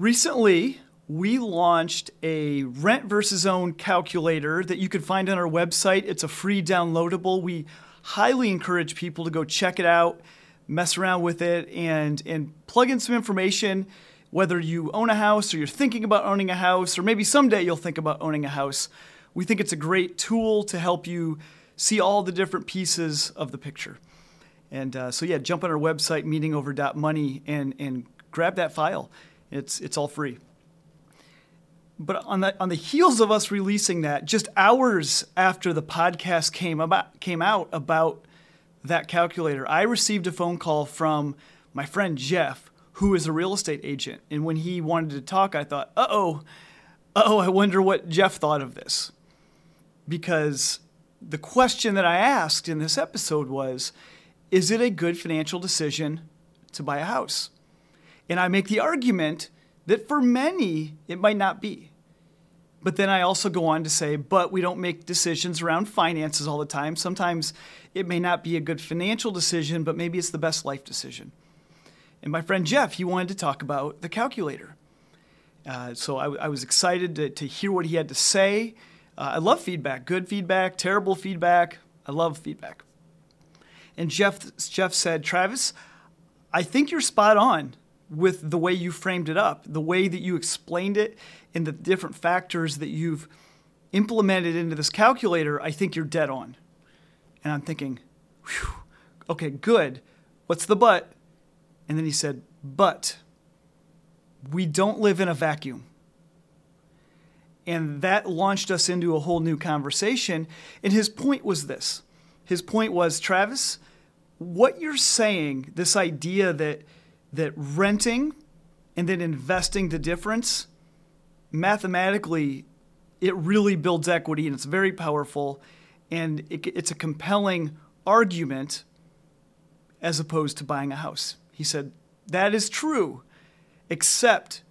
Recently, we launched a rent versus own calculator that you can find on our website. It's a free downloadable. We highly encourage people to go check it out, mess around with it, and, and plug in some information. Whether you own a house or you're thinking about owning a house, or maybe someday you'll think about owning a house, we think it's a great tool to help you see all the different pieces of the picture. And uh, so, yeah, jump on our website, meaningover.money, and, and grab that file. It's, it's all free. But on the, on the heels of us releasing that, just hours after the podcast came, about, came out about that calculator, I received a phone call from my friend Jeff, who is a real estate agent. And when he wanted to talk, I thought, uh oh, oh, I wonder what Jeff thought of this. Because the question that I asked in this episode was Is it a good financial decision to buy a house? And I make the argument that for many, it might not be. But then I also go on to say, but we don't make decisions around finances all the time. Sometimes it may not be a good financial decision, but maybe it's the best life decision. And my friend Jeff, he wanted to talk about the calculator. Uh, so I, I, was excited to, to, hear what he had to say. Uh, I love feedback, good feedback, terrible feedback. I love feedback. And Jeff, Jeff said, Travis, I think you're spot on with the way you framed it up, the way that you explained it, and the different factors that you've implemented into this calculator, I think you're dead on. And I'm thinking, whew, okay, good. What's the but? And then he said, but we don't live in a vacuum. And that launched us into a whole new conversation. And his point was this his point was, Travis, what you're saying, this idea that that renting and then investing the difference mathematically it really builds equity and it's very powerful. And it, it's a compelling argument as opposed to buying a house. He said that is true except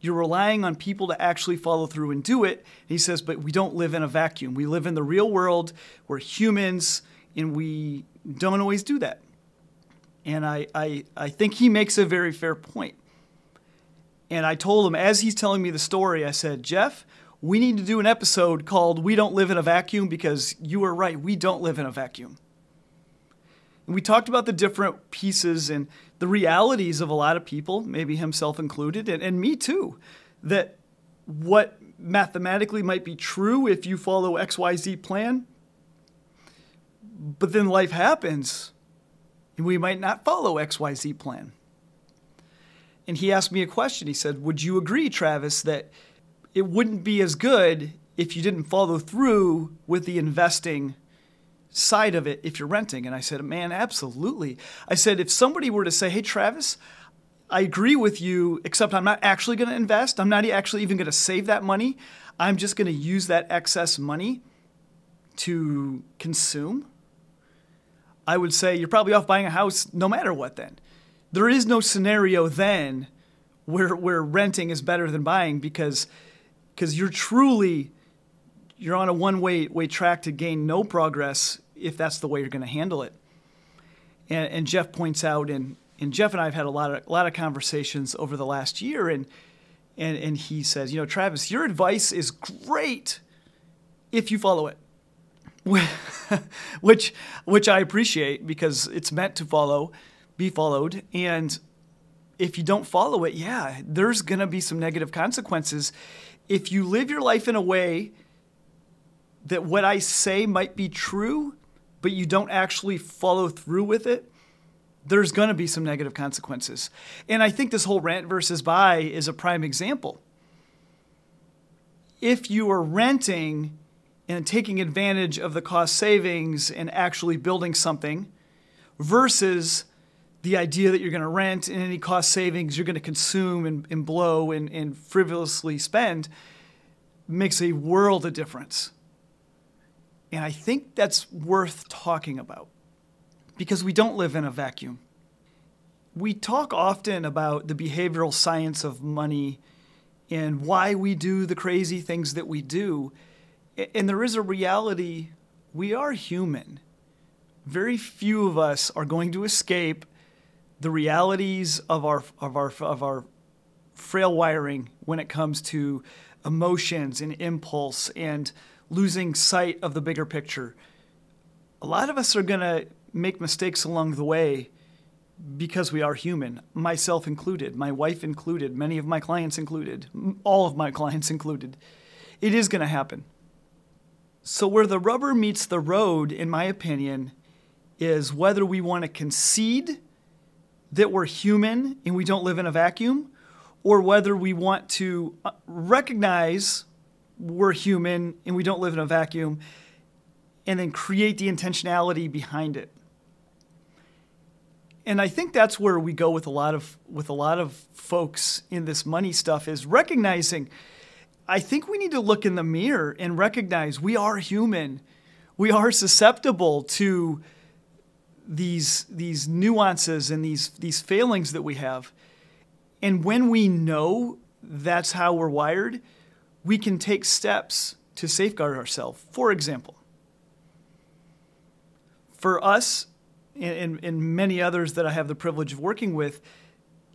you're relying on people to actually follow through and do it. He says but we don't live in a vacuum. We live in the real world. We're humans and we don't always do that and I, I, I think he makes a very fair point. And I told him, as he's telling me the story, I said, Jeff, we need to do an episode called We Don't Live in a Vacuum because you are right, we don't live in a vacuum. And we talked about the different pieces and the realities of a lot of people, maybe himself included, and, and me too, that what mathematically might be true if you follow XYZ plan, but then life happens we might not follow XYZ plan. And he asked me a question. He said, Would you agree, Travis, that it wouldn't be as good if you didn't follow through with the investing side of it if you're renting? And I said, Man, absolutely. I said, If somebody were to say, Hey, Travis, I agree with you, except I'm not actually going to invest. I'm not actually even going to save that money. I'm just going to use that excess money to consume. I would say you're probably off buying a house no matter what then. There is no scenario then where where renting is better than buying because because you're truly you're on a one way way track to gain no progress if that's the way you're going to handle it. And, and Jeff points out, and and Jeff and I have had a lot of a lot of conversations over the last year, and and and he says, you know, Travis, your advice is great if you follow it. which which I appreciate because it's meant to follow, be followed, and if you don't follow it, yeah, there's going to be some negative consequences. If you live your life in a way that what I say might be true, but you don't actually follow through with it, there's going to be some negative consequences. And I think this whole rent versus buy is a prime example. If you are renting and taking advantage of the cost savings and actually building something versus the idea that you're going to rent and any cost savings you're going to consume and, and blow and, and frivolously spend makes a world of difference. And I think that's worth talking about because we don't live in a vacuum. We talk often about the behavioral science of money and why we do the crazy things that we do. And there is a reality we are human. Very few of us are going to escape the realities of our, of our, of our frail wiring when it comes to emotions and impulse and losing sight of the bigger picture. A lot of us are going to make mistakes along the way because we are human, myself included, my wife included, many of my clients included, all of my clients included. It is going to happen. So, where the rubber meets the road, in my opinion, is whether we want to concede that we're human and we don't live in a vacuum, or whether we want to uh, recognize we're human and we don't live in a vacuum and then create the intentionality behind it. And I think that's where we go with a lot of with a lot of folks in this money stuff is recognizing I think we need to look in the mirror and recognize we are human. We are susceptible to these these nuances and these these failings that we have. And when we know that's how we're wired, we can take steps to safeguard ourselves. For example, for us and, and many others that I have the privilege of working with,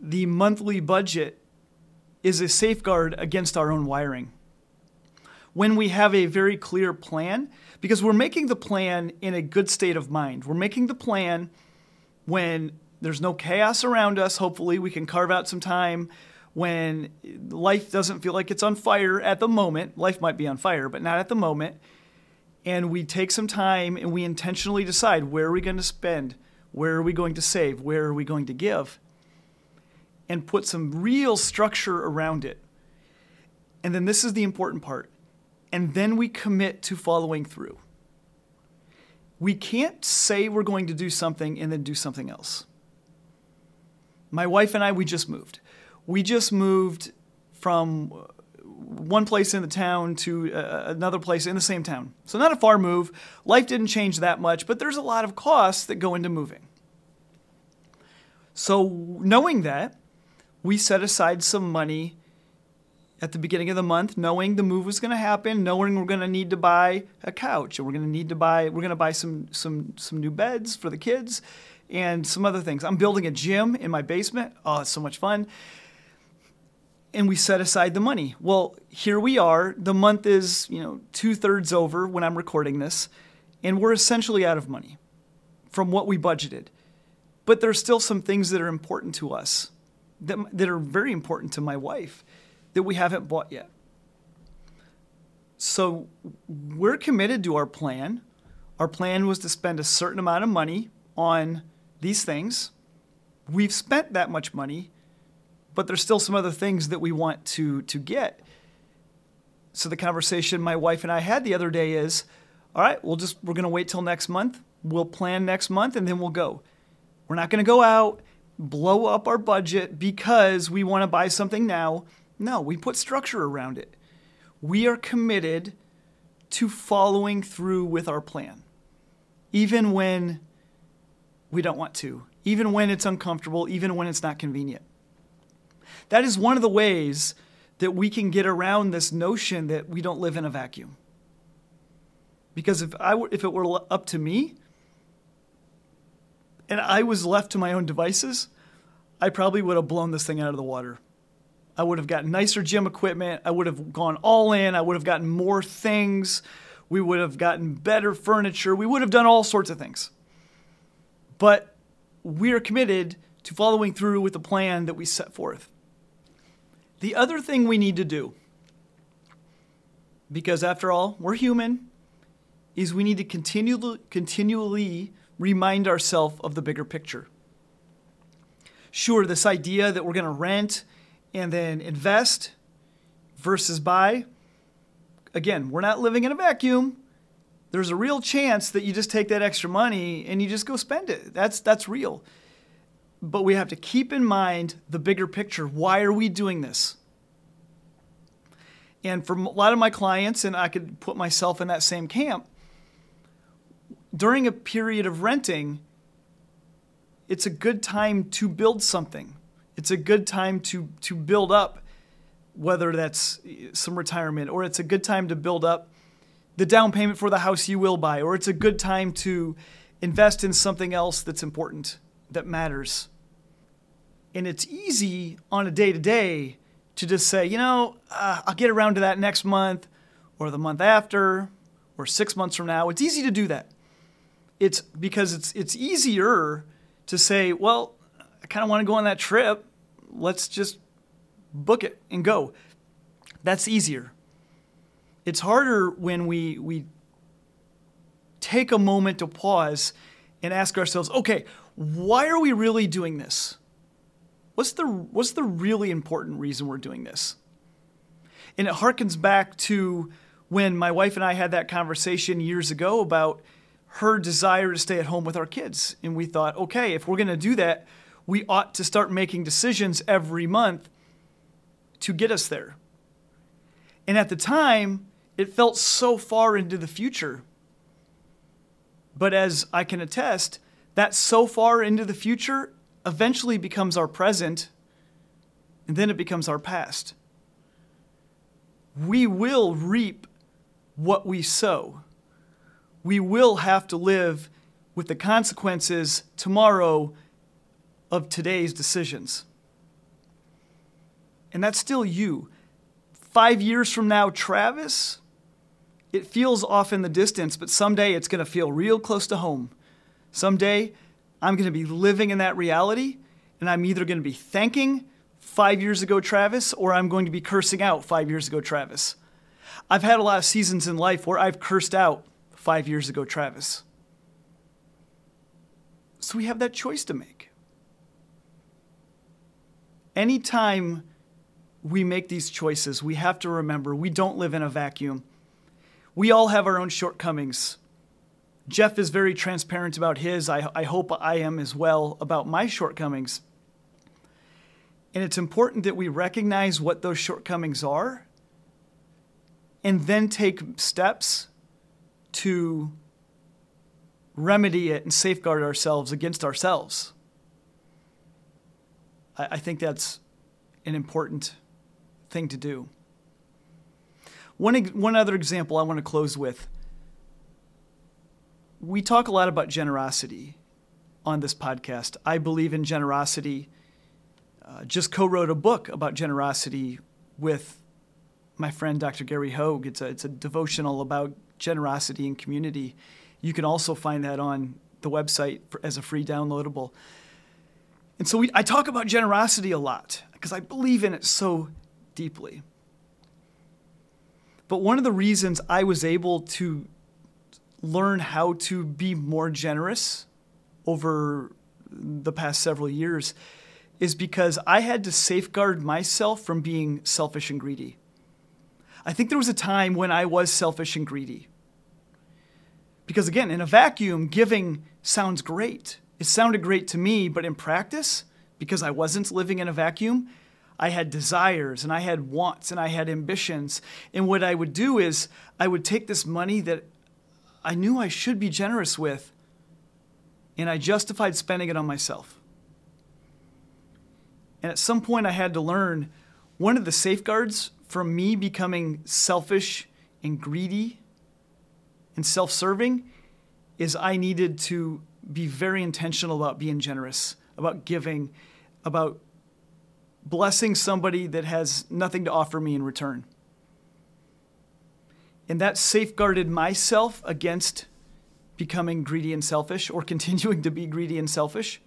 the monthly budget is a safeguard against our own wiring. When we have a very clear plan, because we're making the plan in a good state of mind, we're making the plan when there's no chaos around us. Hopefully, we can carve out some time when life doesn't feel like it's on fire at the moment. Life might be on fire, but not at the moment. And we take some time and we intentionally decide where are we going to spend? Where are we going to save? Where are we going to give? And put some real structure around it. And then this is the important part. And then we commit to following through. We can't say we're going to do something and then do something else. My wife and I, we just moved we just moved from one place in the town to uh, another place in the same town. So, not a far move. Life didn't change that much, but there's a lot of costs that go into moving. So, knowing that, we set aside some money at the beginning of the month, knowing the move was going to happen, knowing we're going to need to buy a couch and we're going to need to buy we're going to buy some some some new beds for the kids and some other things. I'm building a gym in my basement. Oh, it's so much fun and we set aside the money. Well, here we are. The month is, you know, two thirds over when I'm recording this, and we're essentially out of money from what we budgeted. But there's still some things that are important to us, that, that are very important to my wife, that we haven't bought yet. So we're committed to our plan. Our plan was to spend a certain amount of money on these things. We've spent that much money but there's still some other things that we want to to get. So the conversation my wife and I had the other day is, all right, we'll just we're going to wait till next month. We'll plan next month and then we'll go. We're not going to go out blow up our budget because we want to buy something now. No, we put structure around it. We are committed to following through with our plan. Even when we don't want to, even when it's uncomfortable, even when it's not convenient. That is one of the ways that we can get around this notion that we don't live in a vacuum. Because if, I if it were up to me and I was left to my own devices, I probably would have blown this thing out of the water. I would have gotten nicer gym equipment. I would have gone all in. I would have gotten more things. We would have gotten better furniture. We would have done all sorts of things. But we are committed to following through with the plan that we set forth. The other thing we need to do, because after all, we're human, is we need to continue, continually remind ourselves of the bigger picture. Sure, this idea that we're going to rent and then invest versus buy, again, we're not living in a vacuum. There's a real chance that you just take that extra money and you just go spend it. That's, that's real. but we have to keep in mind the bigger picture. Why are we doing this? And for a lot of my clients, and I could put myself in that same camp, during a period of renting, it's a good time to build something. It's a good time to, to build up, whether that's some retirement or it's a good time to build up the down payment for the house you will buy, or it's a good time to invest in something else that's important, that matters. And it's easy on a day to day to just say, you know, uh, I'll get around to that next month or the month after or six months from now. It's easy to do that. It's because it's, it's easier to say, well, I kind of want to go on that trip. Let's just book it and go. That's easier. It's harder when we, we take a moment to pause and ask ourselves, okay, why are we really doing this? What's the, what's the really important reason we're doing this? And it harkens back to when my wife and I had that conversation years ago about her desire to stay at home with our kids. And we thought, okay, if we're going to do that, we ought to start making decisions every month to get us there. And at the time, it felt so far into the future. But as I can attest, that so far into the future eventually becomes our present, and then it becomes our past. We will reap what we sow. We will have to live with the consequences tomorrow of today's decisions. And that's still you. Five years from now, Travis, it feels off in the distance, but someday it's going to feel real close to home. Someday I'm going to be living in that reality, and I'm either going to be thanking five years ago Travis or I'm going to be cursing out five years ago Travis. I've had a lot of seasons in life where I've cursed out five years ago Travis. So we have that choice to make. Anytime we make these choices, we have to remember we don't live in a vacuum. We all have our own shortcomings. Jeff is very transparent about his. I, I hope I am as well about my shortcomings. And it's important that we recognize what those shortcomings are and then take steps to remedy it and safeguard ourselves against ourselves. I, I think that's an important thing to do. One, one other example I want to close with we talk a lot about generosity on this podcast. I believe in generosity. Uh, just co wrote a book about generosity with my friend Dr. Gary Hogue. It's a, it's a devotional about generosity and community. You can also find that on the website for, as a free downloadable. And so we, I talk about generosity a lot because I believe in it so deeply. But one of the reasons I was able to learn how to be more generous over the past several years is because I had to safeguard myself from being selfish and greedy. I think there was a time when I was selfish and greedy. Because again, in a vacuum, giving sounds great. It sounded great to me, but in practice, because I wasn't living in a vacuum, I had desires and I had wants and I had ambitions. And what I would do is I would take this money that I knew I should be generous with, and I justified spending it on myself. And at some point, I had to learn one of the safeguards from me becoming selfish and greedy and self serving is I needed to be very intentional about being generous, about giving, about blessing somebody that has nothing to offer me in return. And that safeguarded myself against becoming greedy and selfish or continuing to be greedy and selfish.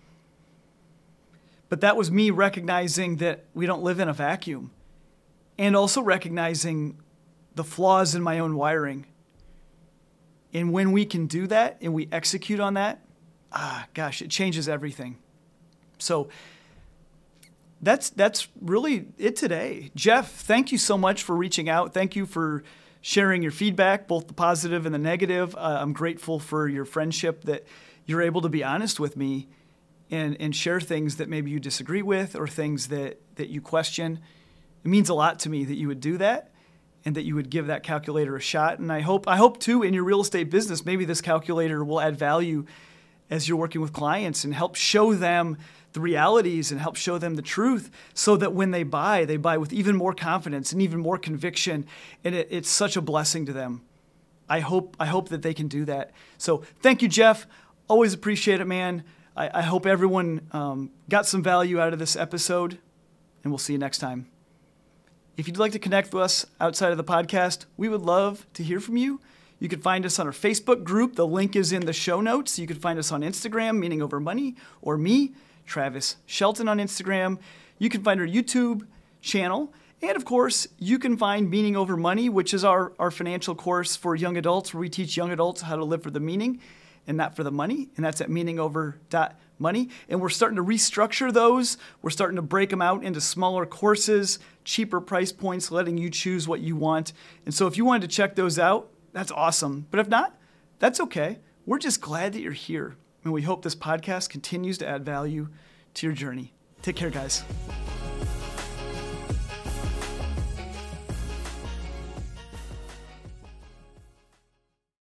But that was me recognizing that we don't live in a vacuum and also recognizing the flaws in my own wiring. And when we can do that and we execute on that, ah, gosh, it changes everything. So that's that's really it today. Jeff, thank you so much for reaching out. Thank you for sharing your feedback, both the positive and the negative. Uh, I'm grateful for your friendship that you're able to be honest with me and, and share things that maybe you disagree with or things that, that you question. It means a lot to me that you would do that and that you would give that calculator a shot. And I hope, I hope too, in your real estate business, maybe this calculator will add value as you're working with clients and help show them the realities and help show them the truth so that when they buy, they buy with even more confidence and even more conviction. And it, it's such a blessing to them. I hope, I hope that they can do that. So thank you, Jeff. Always appreciate it, man. I, I hope everyone um, got some value out of this episode, and we'll see you next time. If you'd like to connect with us outside of the podcast, we would love to hear from you. You can find us on our Facebook group. The link is in the show notes. You can find us on Instagram, Meaning Over Money, or me, Travis Shelton, on Instagram. You can find our YouTube channel. And of course, you can find Meaning Over Money, which is our, our financial course for young adults, where we teach young adults how to live for the meaning and not for the money. And that's at meaningover.money. And we're starting to restructure those. We're starting to break them out into smaller courses, cheaper price points, letting you choose what you want. And so if you wanted to check those out, that's awesome. But if not, that's okay. We're just glad that you're here. And we hope this podcast continues to add value to your journey. Take care, guys.